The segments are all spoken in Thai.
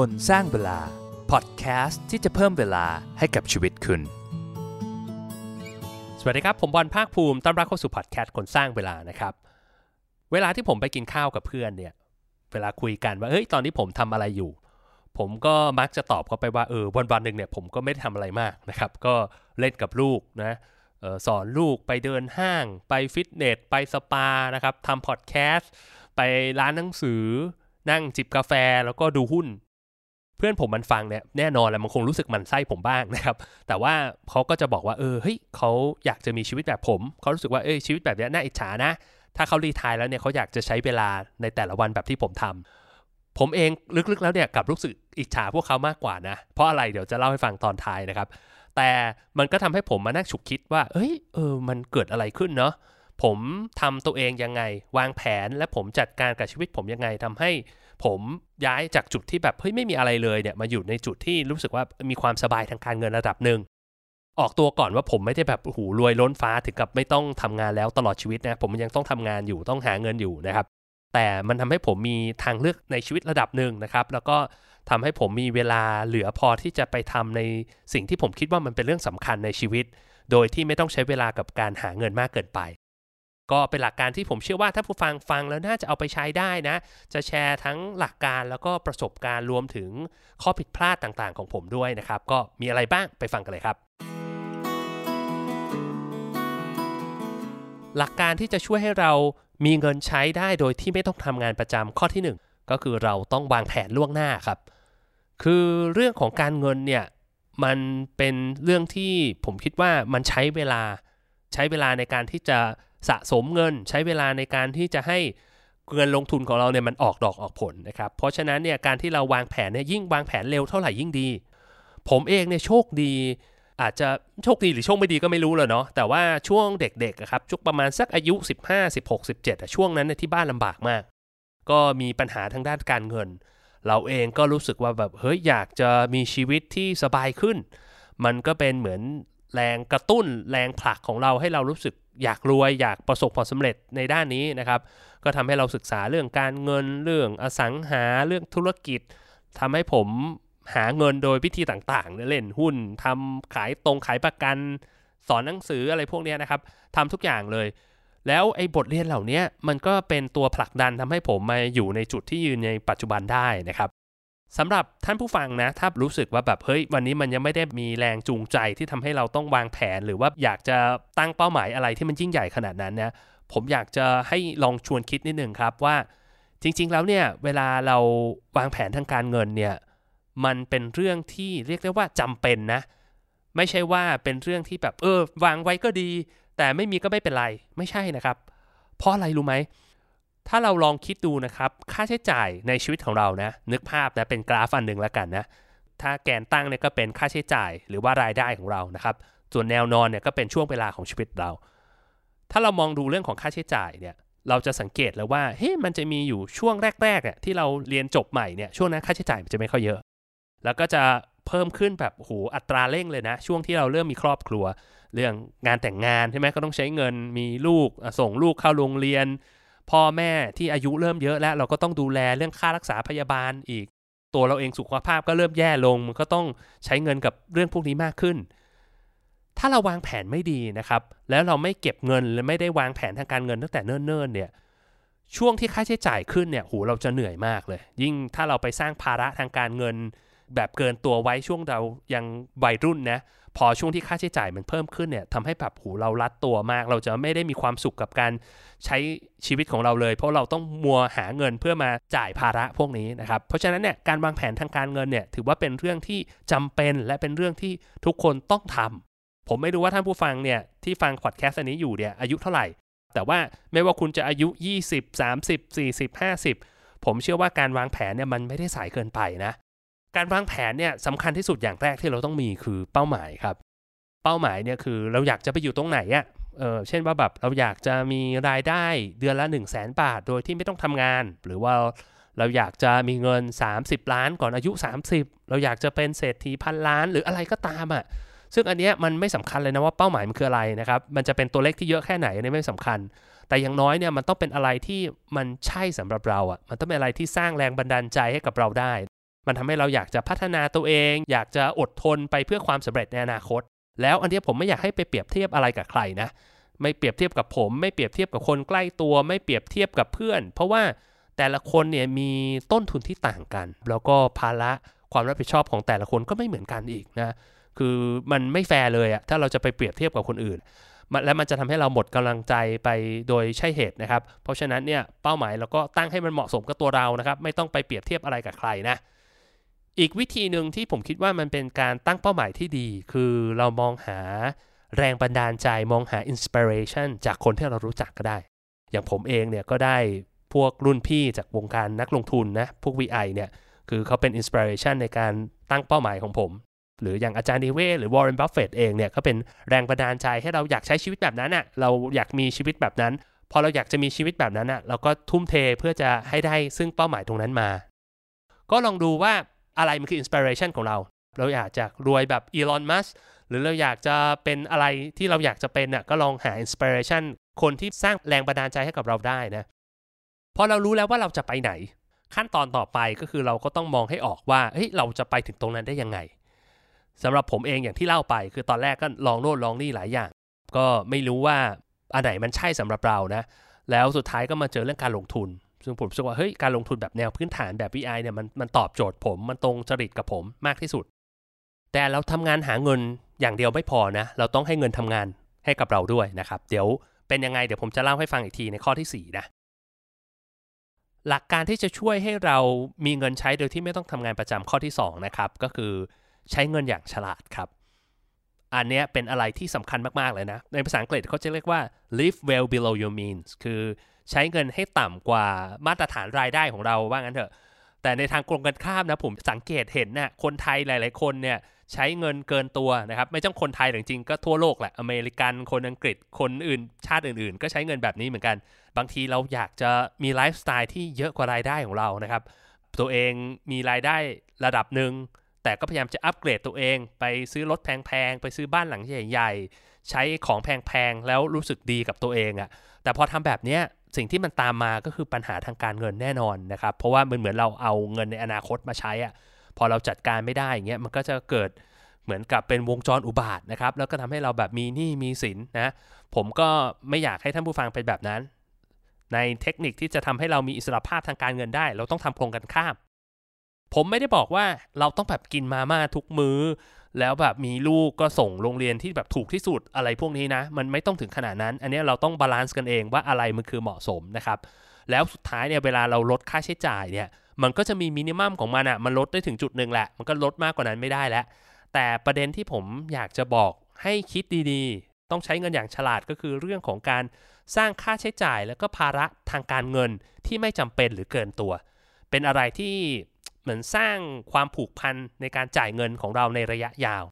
คนสร้างเวลา พอดแคสต์ที่จะเพิ่มเวลาให้กับชีวิตคุณ สวัสดีครับ ผมบอลภาคภูมิต้อนรับเข้าสู่พอดแคสต์คนสร้างเวลานะครับ เวลาที่ผมไปกินข้าวกับเพื่อนเนี่ย เวลาคุยกันว่าเฮ้ยตอนนี้ผมทำอะไรอยู่ ผมก็มักจะตอบเขาไปว่าเออวันวันๆหนึ่งเนี่ยผมก็ไม่ได้ทำอะไรมากนะครับ ก็เล่นกับลูกนะออสอนลูกไปเดินห้าง ไปฟิตเนส ไปสปานะครับทำพอดแคสต์ ไปร้านหนังสือ นั่งจิบกาแฟแล้วก็ดูหุ้น พื่อนผมมันฟังเนี่ยแน่นอนแหละมันคงรู้สึกมันไส้ผมบ้างนะครับ แต่ว่าเขาก็จะบอกว่าเออเฮ้ยเขาอยากจะมีชีวิตแบบผมเขารู้สึกว่าเออชีวิตแบบเนี้ยน่าอิจฉานะ ถ้าเขารีทายแล้วเนี่ยเขาอยากจะใช้เวลาในแต่ละวันแบบที่ผมทำผมเองลึกๆแล้วเนี่ยกับรู้สึกอิจฉาพวกเขามากกว่านะ เพราะอะไรเดี๋ยวจะเล่าให้ฟังตอนท้ายนะครับ แต่มันก็ทำให้ผมมานั่งฉุกคิดว่าเอ้ยเออมันเกิดอะไรขึ้นเนาะผมทำตัวเองยังไง วางแผนและผมจัดการกับชีวิตผมยังไงทำให้ ผมย้ายจากจุดที่แบบเฮ้ยไม่มีอะไรเลยเนี่ยมาอยู่ในจุดที่รู้สึกว่ามีความสบายทางการเงินระดับหนึ่งออกตัวก่อนว่าผมไม่ได้แบบหูรวยล้นฟ้าถึงกับไม่ต้องทำงานแล้วตลอดชีวิตนะผมยังต้องทำงานอยู่ต้องหาเงินอยู่นะครับ แต่มันทำให้ผมมีทางเลือกในชีวิตระดับหนึ่งนะครับ แล้วก็ทำให้ผมมีเวลาเหลือพอที่จะไปทำในสิ่งที่ผมคิดว่ามันเป็นเรื่องสำคัญในชีวิต โดยที่ไม่ต้องใช้เวลากับการหาเงินมากเกินไป ก็เป็นหลักการที่ผมเชื่อว่าถ้าผู้ฟังฟังแล้วน่าจะเอาไปใช้ได้นะ จะแชร์ทั้งหลักการแล้วก็ประสบการณ์รวมถึงข้อผิดพลาดต่างๆ ของผมด้วยนะครับ ก็มีอะไรบ้างไปฟังกันเลยครับ หลักการที่จะช่วยให้เรามีเงินใช้ได้โดยที่ไม่ต้องทำงานประจำข้อที่ 1 ก็คือเราต้องวางแผนล่วงหน้าครับ คือเรื่องของการเงินเนี่ยมันเป็นเรื่องที่ผมคิดว่ามันใช้เวลาใช้เวลาในการที่จะ สะสมเงินใช้เวลาในการที่จะให้เงินลงทุนของเราเนี่ยมันออกดอกออกผลนะครับ เพราะฉะนั้นเนี่ยการที่เราวางแผนเนี่ยยิ่งวางแผนเร็วเท่าไหร่ยิ่งดี ผมเองเนี่ยโชคดี อาจจะโชคดีหรือโชคไม่ดีก็ไม่รู้เลยเนาะแต่ว่าช่วงเด็กๆครับช่วงประมาณสักอายุ 15 16 17ช่วงนั้นเนี่ยที่บ้านลำบากมาก ก็มีปัญหาทางด้านการเงิน เราเองก็รู้สึกว่าแบบเฮ้ยอยากจะมีชีวิตที่สบายขึ้น มันก็เป็นเหมือนแรงกระตุ้นแรงผลักของเราให้เรารู้สึก อยากรวยอยากประสบความสำเร็จในด้านนี้นะครับ ก็ทำให้เราศึกษาเรื่องการเงินเรื่องอสังหาเรื่องธุรกิจทำให้ผมหาเงินโดยวิธีต่างๆ เล่นหุ้นทำขายตรงขายประกัน สอนหนังสืออะไรพวกนี้นะครับทำทุกอย่างเลย แล้วไอ้บทเรียนเหล่านี้มันก็เป็นตัวผลักดันทำให้ผมมาอยู่ในจุดที่ยืนในปัจจุบันได้นะครับ สำหรับท่านผู้ฟังนะ ถ้ารู้สึกว่าแบบเฮ้ยวันนี้มันยังไม่ได้มีแรงจูงใจที่ทำให้เราต้องวางแผน หรือว่าอยากจะตั้งเป้าหมายอะไรที่มันยิ่งใหญ่ขนาดนั้นนะผมอยากจะให้ลองชวนคิดนิดนึงครับว่า จริง ๆ แล้วเนี่ยเวลาเราวางแผนทางการเงินเนี่ยมันเป็นเรื่องที่เรียกได้ว่าจำเป็นนะ ไม่ใช่ว่าเป็นเรื่องที่แบบเออ วางไว้ก็ดี แต่ไม่มีก็ไม่เป็นไรไม่ใช่นะครับ เพราะอะไรรู้ไหม ถ้าเราลองคิดดูนะครับ ค่าใช้จ่ายในชีวิตของเรานะ นึกภาพนะเป็นกราฟอันหนึ่งแล้วกันนะ ถ้าแกนตั้งเนี่ยก็เป็นค่าใช้จ่ายหรือว่ารายได้ของเรานะครับ ส่วนแนวนอนเนี่ยก็เป็นช่วงเวลาของชีวิตเรา ถ้าเรามองดูเรื่องของค่าใช้จ่ายเนี่ย เราจะสังเกตแล้วว่าเฮ้ยมันจะมีอยู่ช่วงแรกๆเนี่ยที่เราเรียนจบใหม่เนี่ยช่วงนั้นค่าใช้จ่ายมันจะไม่ค่อยเยอะ แล้วก็จะเพิ่มขึ้นแบบโหอัตราเร่งเลยนะ ช่วงที่เราเริ่มมีครอบครัว เรื่องงานแต่งงานใช่ไหมก็ต้องใช้เงินมีลูกส่งลูกเข้าโรงเรียน พ่อแม่ที่อายุเริ่มเยอะแล้วเราก็ต้องดูแลเรื่องค่ารักษาพยาบาลอีก ตัวเราเองสุขภาพก็เริ่มแย่ลงมันก็ต้องใช้เงินกับเรื่องพวกนี้มากขึ้น ถ้าเราวางแผนไม่ดีนะครับ แล้วเราไม่เก็บเงินและไม่ได้วางแผนทางการเงินตั้งแต่เนิ่นๆเนี่ยช่วงที่ค่าใช้จ่ายขึ้นเนี่ยโหเราจะเหนื่อยมากเลย ยิ่งถ้าเราไปสร้างภาระทางการเงิน แบบเกินตัวไว้ช่วงเรายังวัยรุ่นนะ พอช่วงที่ค่าใช้จ่ายมันเพิ่มขึ้นเนี่ยทำให้แบบหูเรารัดตัวมาก เราจะไม่ได้มีความสุขกับการใช้ชีวิตของเราเลย เพราะเราต้องมัวหาเงินเพื่อมาจ่ายภาระพวกนี้นะครับเพราะฉะนั้นเนี่ยการวางแผนทางการเงินเนี่ยถือว่าเป็นเรื่องที่จำเป็นและเป็นเรื่องที่ทุกคนต้องทำผมไม่รู้ว่าท่านผู้ฟังเนี่ยที่ฟังพอดแคสต์อันนี้อยู่เนี่ยอายุเท่าไหร่ แต่ว่าไม่ว่าคุณจะอายุ 20 30 40 50 ผมเชื่อว่าการวางแผนเนี่ยมันไม่ได้สายเกินไปนะ การวางแผนเนี่ยสำคัญที่สุดอย่างแรกที่เราต้องมีคือเป้าหมายครับ เป้าหมายเนี่ยคือเราอยากจะไปอยู่ตรงไหนอะ่ะเออเช่นว่าแบบเราอยากจะมีรายได้เดือนละ 1 0 0 0 0แสนบาท โดยที่ไม่ต้องทำงาน หรือว่าเราอยากจะมีเงิน 30 ล้านก่อนอายุ 30 เราอยากจะเป็นเศรษฐีพันล้านหรืออะไรก็ตามอะ่ะซึ่งอันเนี้ยมันไม่สำคัญเลยนะว่าเป้าหมายมันคืออะไรนะครับ มันจะเป็นตัวเลขที่เยอะแค่ไหนนี่ไม่สำคัญ แต่อย่างน้อยเนี่ยมันต้องเป็นอะไรที่มันใช่สำหรับเราอะ่ะ มันต้องเป็นอะไรที่สร้างแรงบันดาลใจให้กับเราได้ มันทำให้เราอยากจะพัฒนาตัวเอง อยากจะอดทนไปเพื่อความสำเร็จในอนาคต แล้วอันนี้ผมไม่อยากให้ไปเปรียบเทียบอะไรกับใครนะ ไม่เปรียบเทียบกับผม ไม่เปรียบเทียบกับคนใกล้ตัว ไม่เปรียบเทียบกับเพื่อน เพราะว่าแต่ละคนเนี่ยมีต้นทุนที่ต่างกัน แล้วก็ภาระความรับผิดชอบของแต่ละคนก็ไม่เหมือนกันอีกนะ คือมันไม่แฟร์เลยอะถ้าเราจะไปเปรียบเทียบกับคนอื่น และมันจะทำให้เราหมดกำลังใจไปโดยใช่เหตุนะครับ เพราะฉะนั้นเนี่ยเป้าหมายเราก็ตั้งให้มันเหมาะสมกับตัวเรานะครับ ไม่ต้องไปเปรียบเทียบอะไรกับใครนะ อีกวิธีหนึ่งที่ผมคิดว่ามันเป็นการตั้งเป้าหมายที่ดี คือเรามองหาแรงบันดาลใจมองหา inspiration จากคนที่เรารู้จักก็ได้ อย่างผมเองเนี่ยก็ได้พวกรุ่นพี่จากวงการนักลงทุนนะ พวก VI เนี่ย คือเขาเป็น inspiration ในการตั้งเป้าหมายของผม หรืออย่างอาจารย์นิเวศน์หรือ Warren Buffett เองเนี่ยก็เป็นแรงบันดาลใจให้เราอยากใช้ชีวิตแบบนั้นอะ่ะเราอยากมีชีวิตแบบนั้น พอเราอยากจะมีชีวิตแบบนั้นอะ่ะเราก็ทุ่มเทเพื่อจะให้ได้ซึ่งเป้าหมายตรงนั้นมา ก็ลองดูว่า อะไรมันคือ inspiration ของเรา เราอยากจะรวยแบบ Elon Musk หรือเราอยากจะเป็นอะไรที่เราอยากจะเป็นน่ะก็ลองหา inspiration คนที่สร้างแรงบันดาลใจให้กับเราได้นะพอเรารู้แล้วว่าเราจะไปไหน ขั้นตอนต่อไปก็คือเราก็ต้องมองให้ออกว่าเฮ้ยเราจะไปถึงตรงนั้นได้ยังไงสำหรับผมเองอย่างที่เล่าไป คือตอนแรกก็ลองโน่นลองนี่หลายอย่าง ก็ไม่รู้ว่าอันไหนมันใช่สำหรับเรานะ แล้วสุดท้ายก็มาเจอเรื่องการลงทุน ซึ่งผมรู้สึกว่าเฮ้ยการลงทุนแบบแนวพื้นฐานแบบ VI เนี่ยมันมันตอบโจทย์ผมมันตรงจริตกับผมมากที่สุด แต่เราทำงานหาเงินอย่างเดียวไม่พอนะ เราต้องให้เงินทำงานให้กับเราด้วยนะครับ เดี๋ยวเป็นยังไงเดี๋ยวผมจะเล่าให้ฟังอีกทีในข้อที่ 4 นะ หลักการที่จะช่วยให้เรามีเงินใช้โดยที่ไม่ต้องทำงานประจำข้อที่ 2 นะครับ ก็คือใช้เงินอย่างฉลาดครับ อันนี้เป็นอะไรที่สำคัญมาก ๆ เลยนะ ในภาษาอังกฤษเขาจะเรียกว่า live well below your means คือ ใช้เงินให้ต่ำกว่ามาตรฐานรายได้ของเราว่างั้นเถอะ แต่ในทางกรงกันข้ามนะผมสังเกตเห็นนะ่ะคนไทยหลาย ๆ คนเนี่ยใช้เงินเกินตัวนะครับ ไม่ต้องคนไทยจริงๆก็ทั่วโลกแหละอเมริกันคนอังกฤษคนอื่น ชาติอื่น ๆ ก็ใช้เงินแบบนี้เหมือนกัน บางทีเราอยากจะมีไลฟ์สไตล์ที่เยอะกว่ารายได้ของเรานะครับ ตัวเองมีรายได้ระดับหนึ่งแต่ก็พยายามจะอัปเกรดตัวเอง ไปซื้อรถแพงๆ ไปซื้อบ้านหลังใหญ่ๆ ใช้ของแพงๆ แล้วรู้สึกดีกับตัวเองอะ่ะแต่พอทำแบบเนี้ย สิ่งที่มันตามมาก็คือปัญหาทางการเงินแน่นอนนะครับ เพราะว่ามันเหมือนเราเอาเงินในอนาคตมาใช้อะ่ะพอเราจัดการไม่ได้อย่างเงี้ยมันก็จะเกิดเหมือนกับเป็นวงจรอุบาทว์นะครับ แล้วก็ทำให้เราแบบมีหนี้มีสินนะผมก็ไม่อยากให้ท่านผู้ฟังเป็นแบบนั้น ในเทคนิคที่จะทำให้เรามีอิสรภาพทางการเงินได้ เราต้องทำตรงกันข้าม ผมไม่ได้บอกว่าเราต้องแบบกินมาม่าทุกมื้อ แล้วแบบมีลูกก็ส่งโรงเรียนที่แบบถูกที่สุดอะไรพวกนี้นะ มันไม่ต้องถึงขนาดนั้น อันนี้เราต้อง balance กันเองว่าอะไรมันคือเหมาะสมนะครับ แล้วสุดท้ายเนี่ยเวลาเราลดค่าใช้จ่ายเนี่ย มันก็จะมีมินิมัมของมันอะ่ะ มันลดได้ถึงจุดหนึ่งแหละ มันก็ลดมากกว่านั้นไม่ได้แล้ว แต่ประเด็นที่ผมอยากจะบอกให้คิดดีๆ ต้องใช้เงินอย่างฉลาดก็คือเรื่องของการสร้างค่าใช้จ่าย แล้วก็ภาระทางการเงินที่ไม่จำเป็นหรือเกินตัว เป็นอะไรที่ เหมือนสร้างความผูกพันในการจ่ายเงินของเราในระยะยาว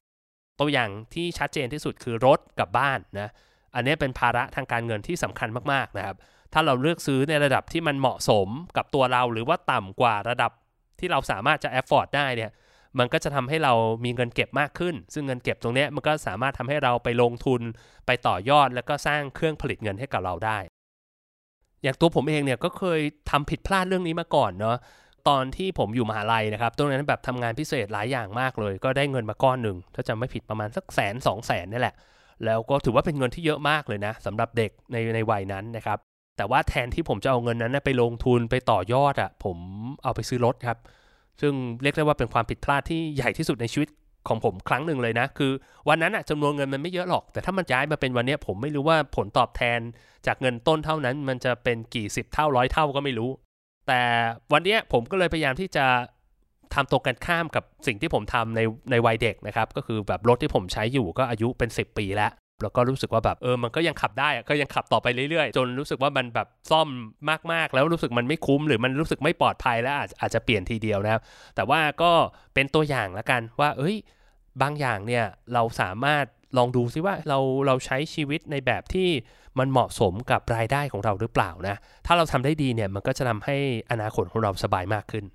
ตัวอย่างที่ชัดเจนที่สุดคือรถกับบ้านนะอันนี้เป็นภาระทางการเงินที่สำคัญมากๆนะครับ ถ้าเราเลือกซื้อในระดับที่มันเหมาะสมกับตัวเราหรือว่าต่ำกว่าระดับที่เราสามารถจะ afford ได้เนี่ยมันก็จะทำให้เรามีเงินเก็บมากขึ้น ซึ่งเงินเก็บตรงนี้มันก็สามารถทำให้เราไปลงทุนไปต่อยอด แล้วก็สร้างเครื่องผลิตเงินให้กับเราได้ อย่างตัวผมเองเนี่ยก็เคยทำผิดพลาดเรื่องนี้มาก่อนเนาะ ตอนที่ผมอยู่มหาลัยนะครับตรงนั้นแบบทำงานพิเศษหลายอย่างมากเลย ก็ได้เงินมาก้อนหนึ่งถ้าจำไม่ผิดประมาณสักแสนสองแสนนี่แหละ แล้วก็ถือว่าเป็นเงินที่เยอะมากเลยนะสำหรับเด็กในในวัยนั้นนะครับ แต่ว่าแทนที่ผมจะเอาเงินนั้นไปลงทุนไปต่อยอดอะ่ะ ผมเอาไปซื้อรถครับ ซึ่งเรียกได้ว่าเป็นความผิดพลาดที่ใหญ่ที่สุดในชีวิตของผมครั้งหนึ่งเลยนะ คือวันนั้นอะจำนวนเงินมันไม่เยอะหรอก แต่ถ้ามันย้ายมาเป็นวันนี้ผมไม่รู้ว่าผลตอบแทนจากเงินต้นเท่านั้น มันจะเป็นกี่สิบเท่าร้อยเท่าก็ไม่รู้ แต่วันนี้ผมก็เลยพยายามที่จะทำตรงกันข้ามกับสิ่งที่ผมทำในในวัยเด็กนะครับ ก็คือแบบรถที่ผมใช้อยู่ก็อายุเป็น 10 ปีแล้ว แล้วก็รู้สึกว่าแบบเออมันก็ยังขับได้ก็ยังขับต่อไปเรื่อยๆ จนรู้สึกว่ามันแบบซ่อมมากๆ แล้วรู้สึกมันไม่คุ้มหรือมันรู้สึกไม่ปลอดภัยแล้วอาจอาจจะเปลี่ยนทีเดียวนะครับแต่ว่าก็เป็นตัวอย่างละกันว่า เอ้ย บางอย่างเนี่ยเราสามารถลองดูซิว่าเราเราใช้ชีวิตในแบบที่ มันเหมาะสมกับรายได้ของเราหรือเปล่านะถ้าเราทำได้ดีเนี่ยมันก็จะทำให้อนาคตของเราสบายมากขึ้น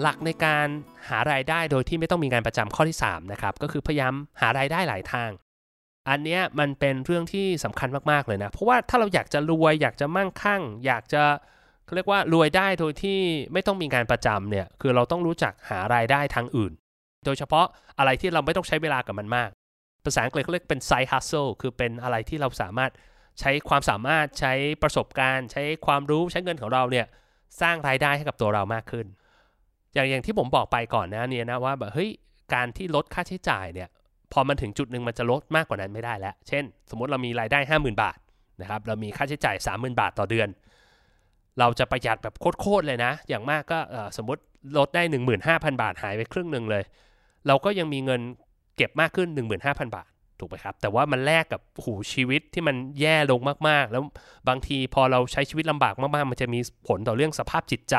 หลักในการหารายได้โดยที่ไม่ต้องมีงานประจำข้อที่3นะครับก็คือพยายามหารายได้หลายทางอันนี้มันเป็นเรื่องที่สำคัญมาก ๆ เลยนะ เพราะว่าถ้าเราอยากจะรวยอยากจะมั่งคั่ง อยากจะเขาเรียกว่ารวยได้โดยที่ไม่ต้องมีงานประจำเนี่ยคือเราต้องรู้จักหารายได้ทางอื่น โดยเฉพาะอะไรที่เราไม่ต้องใช้เวลากับมันมาก ภาษาอังกฤษเขาเรียกเป็น side hustle คือเป็นอะไรที่เราสามารถใช้ความสามารถใช้ประสบการณ์ ใช้ความรู้ใช้เงินของเราเนี่ยสร้างรายได้ให้กับตัวเรามากขึ้น อย่างอย่างที่ผมบอกไปก่อนนะเนี่ยนะว่าแบบเฮ้ยการที่ลดค่าใช้จ่ายเนี่ยพอมันถึงจุดหนึ่งมันจะลดมากกว่านั้นไม่ได้แล้ว เช่น สมมติเรามีรายได้ 50,000 บาทนะครับเรามีค่าใช้จ่าย 30,000 บาทต่อเดือน เราจะประหยัดแบบโคตรๆเลยนะ อย่างมากก็สมมติลดได้ 15,000 บาทหายไปครึ่งหนึ่งเลย เราก็ยังมีเงิน เก็บมากขึ้น 15,000 บาท ถูกไหมครับ แต่ว่ามันแลกกับหูชีวิตที่มันแย่ลงมากๆ แล้วบางทีพอเราใช้ชีวิตลำบากมากๆ มันจะมีผลต่อเรื่องสภาพจิตใจ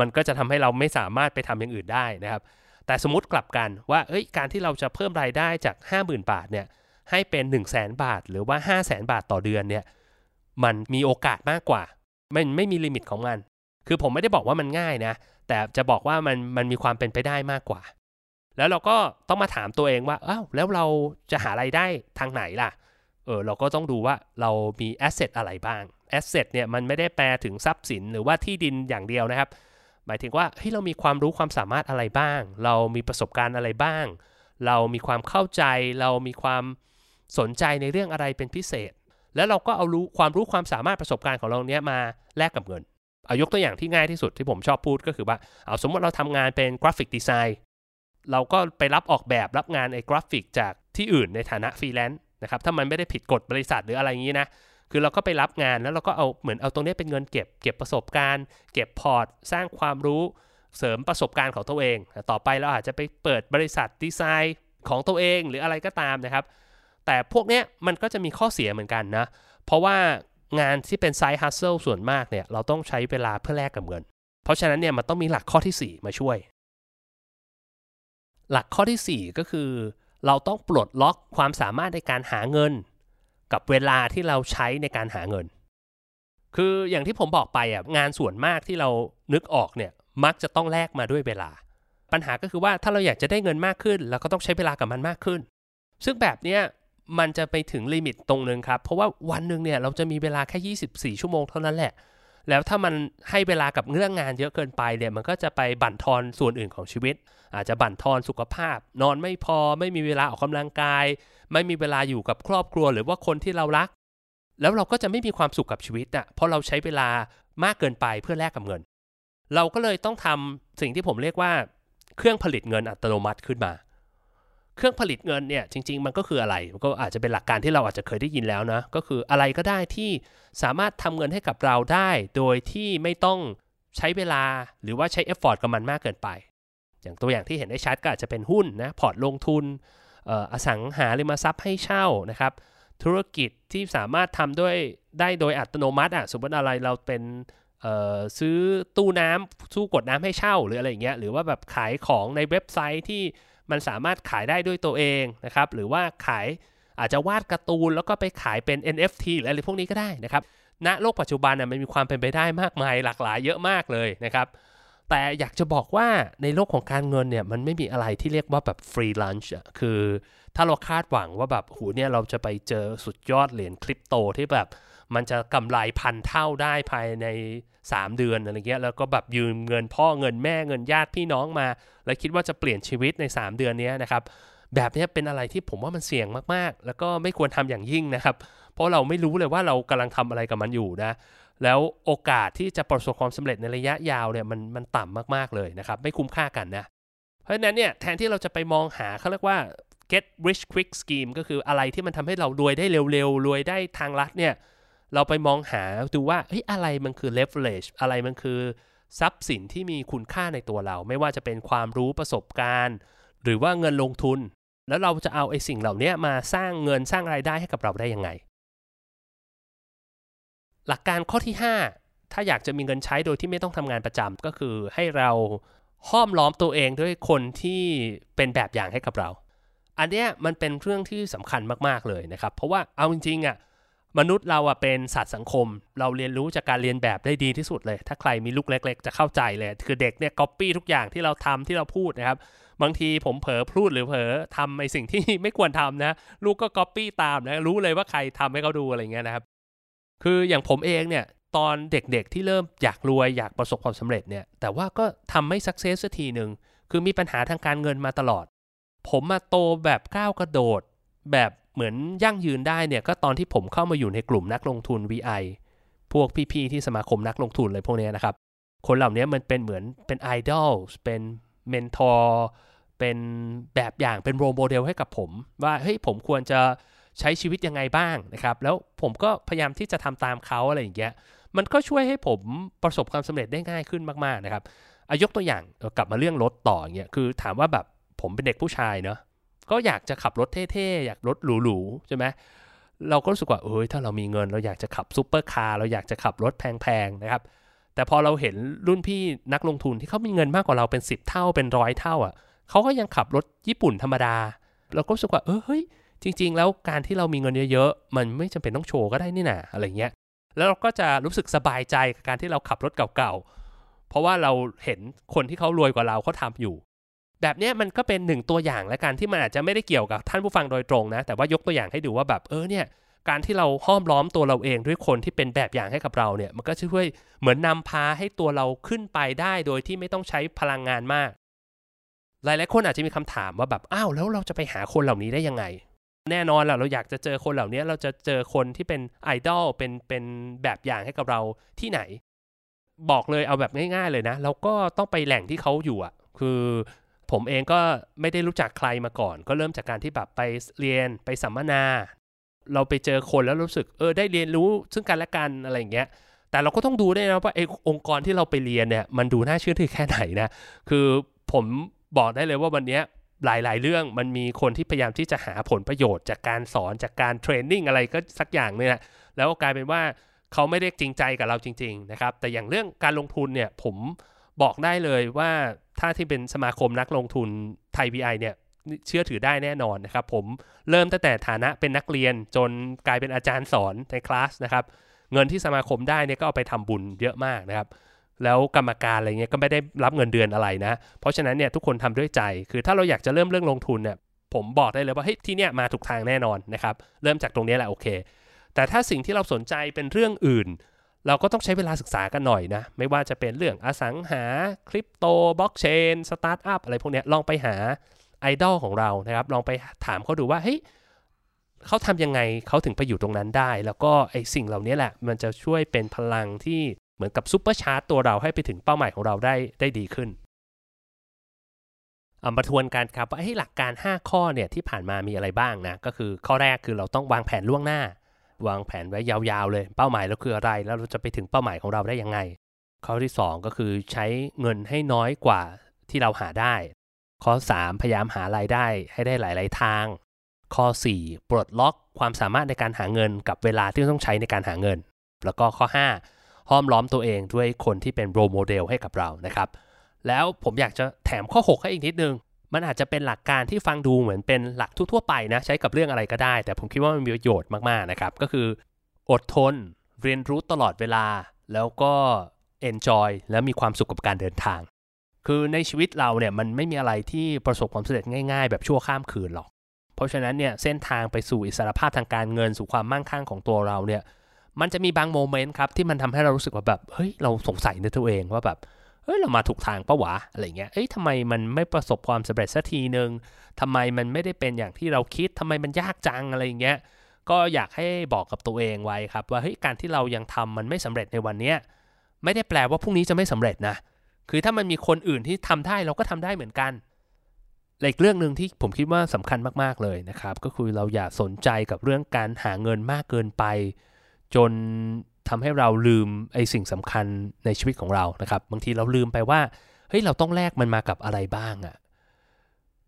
มันก็จะทำให้เราไม่สามารถไปทำอย่างอื่นได้นะครับ แต่สมมติกลับกันว่าเอ้ยการที่เราจะเพิ่มรายได้จาก 50,000 บาทเนี่ยให้เป็น 1 0 0 0 0แบาท หรือว่า 5 0 0แสนบาทต่อเดือนเนี่ยมันมีโอกาสมากกว่า มันไม่มีลิมิตของมัน คือผมไม่ได้บอกว่ามันง่ายนะ แต่จะบอกว่ามันมันมีความเป็นไปได้มากกว่า แล้วเราก็ต้องมาถามตัวเองว่าอ้าวแล้วเราจะหารายได้ทางไหนล่ะเออเราก็ต้องดูว่าเรามี asset อะไรบ้าง asset เนี่ยมันไม่ได้แปลถึงทรัพย์สินหรือว่าที่ดินอย่างเดียวนะครับ หมายถึงว่าเฮ้ยเรามีความรู้ความสามารถอะไรบ้าง เรามีประสบการณ์อะไรบ้าง เรามีความเข้าใจ เรามีความสนใจในเรื่องอะไรเป็นพิเศษ แล้วเราก็เอารู้ความรู้ความสามารถประสบการณ์ของเราเนี้ยมาแลกกับเงิน เอายกตัวอย่างที่ง่ายที่สุดที่ผมชอบพูดก็คือว่าเอาสมมติเราทำงานเป็น graphic design เราก็ไปรับออกแบบรับงานไอ้กราฟิกจากที่อื่นในฐานะฟรีแลนซ์นะครับถ้ามันไม่ได้ผิดกฎบริษัทหรืออะไรอย่างนี้นะคือเราก็ไปรับงานแล้วเราก็เอาเหมือนเอาตรงนี้เป็นเงินเก็บ เก็บประสบการณ์ เก็บพอร์ต สร้างความรู้เสริมประสบการณ์ของตัวเอง ต่อไปเราอาจจะไปเปิดบริษัทดีไซน์ของตัวเองหรืออะไรก็ตามนะครับ แต่พวกเนี้ยมันก็จะมีข้อเสียเหมือนกันนะ เพราะว่างานที่เป็น side hustle ส่วนมากเนี่ยเราต้องใช้เวลาเพื่อแลกกับเงิน เพราะฉะนั้นเนี่ยมันต้องมีหลักข้อที่ 4 มาช่วย หลักข้อที่ 4 ก็คือ เราต้องปลดล็อกความสามารถในการหาเงิน กับเวลาที่เราใช้ในการหาเงิน คืออย่างที่ผมบอกไปอะงานส่วนมากที่เรานึกออกเนี่ยมักจะต้องแลกมาด้วยเวลา ปัญหาก็คือว่าถ้าเราอยากจะได้เงินมากขึ้นเราก็ต้องใช้เวลากับมันมากขึ้น ซึ่งแบบเนี้ยมันจะไปถึงลิมิตตรงนึงครับ เพราะว่าวันหนึ่งเนี่ยเราจะมีเวลาแค่ 24 ชั่วโมงเท่านั้นแหละ แล้วถ้ามันให้เวลากับเรื่องงานเยอะเกินไปเนี่ยมันก็จะไปบั่นทอนส่วนอื่นของชีวิต อาจจะบั่นทอนสุขภาพ นอนไม่พอไม่มีเวลาออกกำลังกาย ไม่มีเวลาอยู่กับครอบครัวหรือว่าคนที่เรารัก แล้วเราก็จะไม่มีความสุขกับชีวิตอะเพราะเราใช้เวลามากเกินไปเพื่อแลกกับเงิน เราก็เลยต้องทำสิ่งที่ผมเรียกว่า เครื่องผลิตเงินอัตโนมัติขึ้นมา เครื่องผลิตเงินเนี่ยจริง ๆ มันก็คืออะไรมันก็อาจจะเป็นหลักการที่เราอาจจะเคยได้ยินแล้วนะ ก็คืออะไรก็ได้ที่สามารถทำเงินให้กับเราได้ โดยที่ไม่ต้องใช้เวลาหรือว่าใช้ effort กับมันมากเกินไป อย่างตัวอย่างที่เห็นได้ชัดก็อาจจะเป็นหุ้นนะพอร์ตลงทุนอสังหาริมทรัพย์ให้เช่านะครับธุรกิจที่สามารถทำด้วยได้โดยอัตโนมัติอะสมมติอะไรเราเป็นซื้อตู้น้ำตู้กดน้ำให้เช่าหรืออะไรอย่างเงี้ยหรือว่าแบบขายของในเว็บไซต์ที่ มันสามารถขายได้ด้วยตัวเองนะครับ หรือว่าขายอาจจะวาดการ์ตูนแล้วก็ไปขายเป็น NFT หรืออะไรพวกนี้ก็ได้นะครับ ณ โลกปัจจุบันน่ะมันมีความเป็นไปได้มากมายหลากหลายเยอะมากเลยนะครับ แต่อยากจะบอกว่าในโลกของการเงินเนี่ยมันไม่มีอะไรที่เรียกว่าแบบฟรีลันช์อะ คือถ้าเราคาดหวังว่าแบบหูเนี่ยเราจะไปเจอสุดยอดเหรียญคริปโตที่แบบ มันจะกำไรพันเท่าได้ภายใน 3 เดือนอะไรเงี้ยแล้วก็แบบยืมเงินพ่อเงินแม่เงินญาติพี่น้องมา แล้วคิดว่าจะเปลี่ยนชีวิตใน 3 เดือนนี้นะครับแบบนี้เป็นอะไรที่ผมว่ามันเสี่ยงมากๆ แล้วก็ไม่ควรทำอย่างยิ่งนะครับ เพราะเราไม่รู้เลยว่าเรากำลังทำอะไรกับมันอยู่นะแล้วโอกาสที่จะประสบความสำเร็จในระยะยาวเนี่ยมันมันต่ำมากๆเลยนะครับ ไม่คุ้มค่ากันนะเพราะฉะนั้นเนี่ยแทนที่เราจะไปมองหาเขาเรียกว่า get rich quick scheme ก็คืออะไรที่มันทำให้เรารวยได้เร็วๆรวยได้ทางลัดเนี่ย เราไปมองหาดูว่าเฮ้ยอะไรมันคือ leverage อะไรมันคือทรัพย์สินที่มีคุณค่าในตัวเรา ไม่ว่าจะเป็นความรู้ประสบการณ์ หรือว่าเงินลงทุน แล้วเราจะเอาไอ้สิ่งเหล่านี้มาสร้างเงินสร้างรายได้ให้กับเราได้ยังไง หลักการข้อที่ 5 ถ้าอยากจะมีเงินใช้โดยที่ไม่ต้องทำงานประจำก็คือให้เราห้อมล้อมตัวเองด้วยคนที่เป็นแบบอย่างให้กับเรา อันนี้มันเป็นเรื่องที่สำคัญมากๆเลยนะครับ เพราะว่าเอาจริงๆอะ มนุษย์เราอะเป็นสัตว์สังคม เราเรียนรู้จากการเลียนแบบได้ดีที่สุดเลย ถ้าใครมีลูกเล็ก ๆ จะเข้าใจเลย คือเด็กเนี่ยก๊อปปี้ทุกอย่างที่เราทำที่เราพูดนะครับ บางทีผมเผลอพูดหรือเผลอทำไอ้สิ่งที่ไม่ควรทำนะ ลูกก็ก๊อปปี้ตามนะ รู้เลยว่าใครทำให้เขาดูอะไรเงี้ยนะครับ คืออย่างผมเองเนี่ยตอนเด็กๆที่เริ่มอยากรวยอยากประสบความสำเร็จเนี่ย แต่ว่าก็ทำไม่ success สักทีหนึ่งคือมีปัญหาทางการเงินมาตลอด ผมมาโตแบบก้าวกระโดดแบบ เหมือนยั่งยืนได้เนี่ยก็ตอนที่ผมเข้ามาอยู่ในกลุ่มนักลงทุน VI พวกพี่ๆที่สมาคมนักลงทุนอะไรพวกนี้นะครับ คนเหล่านี้มันเป็นเหมือนเป็นไอดอลเป็น mentor เป็นแบบอย่างเป็น role model ให้กับผม ว่าเฮ้ยผมควรจะใช้ชีวิตยังไงบ้างนะครับ แล้วผมก็พยายามที่จะทำตามเขาอะไรอย่างเงี้ยมันก็ช่วยให้ผมประสบความสำเร็จได้ง่ายขึ้นมากๆนะครับอายกตัวอย่างกลับมาเรื่องรถต่อเงี้ยคือถามว่าแบบผมเป็นเด็กผู้ชายเนาะ ก็อยากจะขับรถเท่ๆ อยากรถหรูๆ ใช่ไหมเราก็รู้สึกว่าเอ้ยถ้าเรามีเงิน เราอยากจะขับซูเปอร์คาร์เราอยากจะขับรถแพงๆนะครับ แต่พอเราเห็นรุ่นพี่นักลงทุนที่เขามีเงินมากกว่าเราเป็น 10 เท่าเป็นร้อยเท่าอะเขาก็ยังขับรถญี่ปุ่นธรรมดา เราก็รู้สึกว่าเออเฮ้ยจริง ๆ แล้วการที่เรามีเงินเยอะๆ มันไม่จำเป็นต้องโชว์ก็ได้นี่นาอะไรเงี้ยแล้วเราก็จะรู้สึกสบายใจกับการที่เราขับรถเก่าๆ เพราะว่าเราเห็นคนที่เขารวยกว่าเราเขาทาอยู่ แบบนี้มันก็เป็นหนึ่งตัวอย่างและการที่มันอาจจะไม่ได้เกี่ยวกับท่านผู้ฟังโดยตรงนะ แต่ว่ายกตัวอย่างให้ดูว่าแบบเออเนี่ยการที่เราห้อมล้อมตัวเราเองด้วยคนที่เป็นแบบอย่างให้กับเราเนี่ย มันก็ช่วยเหมือนนำพาให้ตัวเราขึ้นไปได้โดยที่ไม่ต้องใช้พลังงานมาก หลายๆคนอาจจะมีคำถามว่าแบบอ้าวแล้วเราจะไปหาคนเหล่านี้ได้ยังไง แน่นอนแหละเราอยากจะเจอคนเหล่านี้เราจะเจอคนที่เป็นไอดอลเป็นเป็นแบบอย่างให้กับเราที่ไหน บอกเลยเอาแบบง่าย ๆ เลยนะเราก็ต้องไปแหล่งที่เขาอยู่อะคือ ผมเองก็ไม่ได้รู้จักใครมาก่อน ก็เริ่มจากการที่แบบไปเรียนไปสัมมนา เราไปเจอคนแล้วรู้สึกเออได้เรียนรู้ซึ่งกันและกันอะไรอย่างเงี้ยแต่เราก็ต้องดูด้วยนะว่าไอ้องค์กรที่เราไปเรียนเนี่ยมันดูน่าเชื่อถือแค่ไหนนะคือผมบอกได้เลยว่าวันนี้หลาย ๆ เรื่องมันมีคนที่พยายามที่จะหาผลประโยชน์จากการสอนจากการเทรนนิ่งอะไรก็สักอย่างเนี่ยแล้วกลายเป็นว่าเขาไม่ได้จริงใจกับเราจริง ๆ นะครับ แต่อย่างเรื่องการลงทุนเนี่ยผม บอกได้เลยว่าถ้าที่เป็นสมาคมนักลงทุนไทย VI เนี่ยเชื่อถือได้แน่นอนนะครับ ผมเริ่มตั้งแต่ฐานะเป็นนักเรียนจนกลายเป็นอาจารย์สอนในคลาสนะครับ เงินที่สมาคมได้เนี่ยก็เอาไปทำบุญเยอะมากนะครับ แล้วกรรมการอะไรเงี้ยก็ไม่ได้รับเงินเดือนอะไรนะ เพราะฉะนั้นเนี่ยทุกคนทำด้วยใจ คือถ้าเราอยากจะเริ่มเรื่องลงทุนเนี่ยผมบอกได้เลยว่าเฮ้ยที่เนี่ยมาถูกทางแน่นอนนะครับ เริ่มจากตรงนี้แหละโอเค แต่ถ้าสิ่งที่เราสนใจเป็นเรื่องอื่น เราก็ต้องใช้เวลาศึกษากันหน่อยนะ ไม่ว่าจะเป็นเรื่องอสังหาคริปโตบล็อกเชนสตาร์ทอัพอะไรพวกนี้ลองไปหาไอดอลของเรานะครับ ลองไปถามเขาดูว่าเฮ้ยเขาทำยังไงเขาถึงไปอยู่ตรงนั้นได้ แล้วก็ไอสิ่งเหล่านี้แหละ มันจะช่วยเป็นพลังที่เหมือนกับ supercharge ตัวเราให้ไปถึงเป้าหมายของเราได้ได้ดีขึ้นเอามาทวนกันครับว่าให้หลักการ 5 ข้อเนี่ยที่ผ่านมามีอะไรบ้างนะก็คือข้อแรกคือเราต้องวางแผนล่วงหน้า วางแผนไว้ยาวๆเลย เป้าหมายเราคืออะไร แล้วเราจะไปถึงเป้าหมายของเราได้ยังไง ข้อที่ 2 ก็คือใช้เงินให้น้อยกว่าที่เราหาได้ ข้อ 3 พยายามหารายได้ให้ได้หลาย ๆ ทาง ข้อ 4 ปลดล็อกความสามารถในการหาเงินกับเวลาที่ต้องใช้ในการหาเงิน แล้วก็ข้อ 5 ห้อมล้อมตัวเองด้วยคนที่เป็นโรโมเดลให้กับเรานะครับแล้วผมอยากจะแถมข้อ 6 ให้อีกนิดนึง มันอาจจะเป็นหลักการที่ฟังดูเหมือนเป็นหลักทั่วๆไปนะ ใช้กับเรื่องอะไรก็ได้ แต่ผมคิดว่ามันมีประโยชน์มากๆนะครับ ก็คือ อดทน เรียนรู้ตลอดเวลา แล้วก็ enjoy และมีความสุขกับการเดินทาง คือในชีวิตเราเนี่ยมันไม่มีอะไรที่ประสบความสำเร็จง่าย ๆ แบบชั่วข้ามคืนหรอก เพราะฉะนั้นเนี่ยเส้นทางไปสู่อิสรภาพทางการเงินสู่ความมั่งคั่งของตัวเราเนี่ยมันจะมีบางโมเมนต์ครับที่มันทำให้เรารู้สึกว่าแบบเฮ้ยเราสงสัยในตัวเองว่าแบบ เฮ้ยเรามาถูกทางปะวะอะไรเงี้ยเอ้ยทำไมมันไม่ประสบความสำเร็จสักทีหนึ่งทำไมมันไม่ได้เป็นอย่างที่เราคิดทำไมมันยากจังอะไรเงี้ยก็อยากให้บอกกับตัวเองไว้ครับ ว่าเฮ้ยการที่เรายังทำมันไม่สำเร็จในวันเนี้ยไม่ได้แปลว่าพรุ่งนี้จะไม่สำเร็จนะคือถ้ามันมีคนอื่นที่ทำได้เราก็ทำได้เหมือนกันอีกเรื่องหนึ่งที่ผมคิดว่าสำคัญมากๆเลยนะครับ ก็คือเราอย่าสนใจกับเรื่องการหาเงินมากเกินไป จน ทำให้เราลืมไอ้สิ่งสำคัญในชีวิตของเรานะครับ บางทีเราลืมไปว่าเฮ้ยเราต้องแลกมันมากับอะไรบ้างอะ่ะ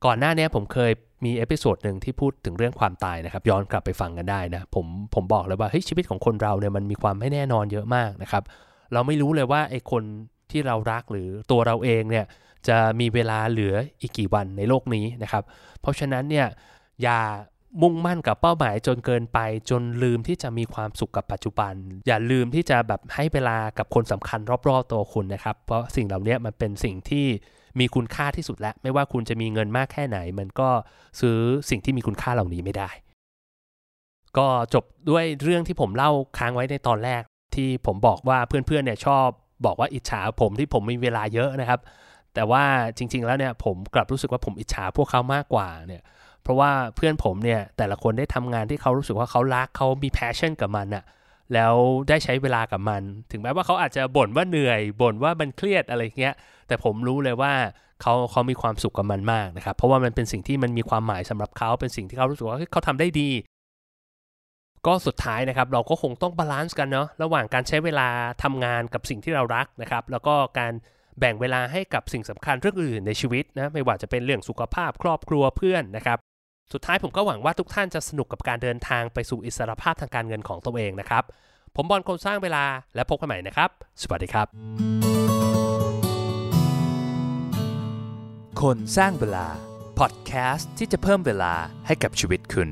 ก่อนหน้านี้ผมเคยมี episode หนึ่งที่พูดถึงเรื่องความตายนะครับย้อนกลับไปฟังกันได้นะผมผมบอกเลยว่าเฮ้ยชีวิตของคนเราเนี่ยมันมีความไม่แน่นอนเยอะมากนะครับ เราไม่รู้เลยว่าไอ้คนที่เรารักหรือตัวเราเองเนี่ยจะมีเวลาเหลืออีกกี่วันในโลกนี้นะครับ เพราะฉะนั้นเนี่ยอย่า มุ่งมั่นกับเป้าหมายจนเกินไป จนลืมที่จะมีความสุขกับปัจจุบัน อย่าลืมที่จะแบบให้เวลากับคนสำคัญรอบๆตัวคุณนะครับ เพราะสิ่งเหล่านี้มันเป็นสิ่งที่มีคุณค่าที่สุดแล้วไม่ว่าคุณจะมีเงินมากแค่ไหน มันก็ซื้อสิ่งที่มีคุณค่าเหล่านี้ไม่ได้ ก็จบด้วยเรื่องที่ผมเล่าค้างไว้ในตอนแรก ที่ผมบอกว่าเพื่อนๆเนี่ยชอบบอกว่าอิจฉาผมที่ผมมีเวลาเยอะนะครับ แต่ว่าจริง ๆ แล้วเนี่ยผมกลับรู้สึกว่าผมอิจฉาพวกเขามากกว่าเนี่ย เพราะว่าเพื่อนผมเนี่ยแต่ละคนได้ทำงานที่เขารู้สึกว่าเขารักเขามี passion กับมันอะแล้วได้ใช้เวลากับมัน ถึงแม้ว่าเขาอาจจะบ่นว่าเหนื่อยบ่นว่ามันเครียดอะไรเงี้ย แต่ผมรู้เลยว่าเขาเขามีความสุขกับมันมากนะครับ เพราะว่ามันเป็นสิ่งที่มันมีความหมายสำหรับเขาเป็นสิ่งที่เขารู้สึกว่าเขาทำได้ดี ก็สุดท้ายนะครับ เราก็คงต้อง balance กันเนาะระหว่างการใช้เวลาทำงานกับสิ่งที่เรารักนะครับ แล้วก็การแบ่งเวลาให้กับสิ่งสำคัญเรื่องอื่นในชีวิตนะไม่ว่าจะเป็นเรื่องสุขภาพครอบครัวเพื่อนนะครับ สุดท้ายผมก็หวังว่าทุกท่านจะสนุกกับการเดินทางไปสู่อิสรภาพทางการเงินของตัวเองนะครับ ผมบอลคนสร้างเวลาและพบกันใหม่นะครับ สวัสดีครับ คนสร้างเวลาพอดแคสต์ที่จะเพิ่มเวลาให้กับชีวิตคุณ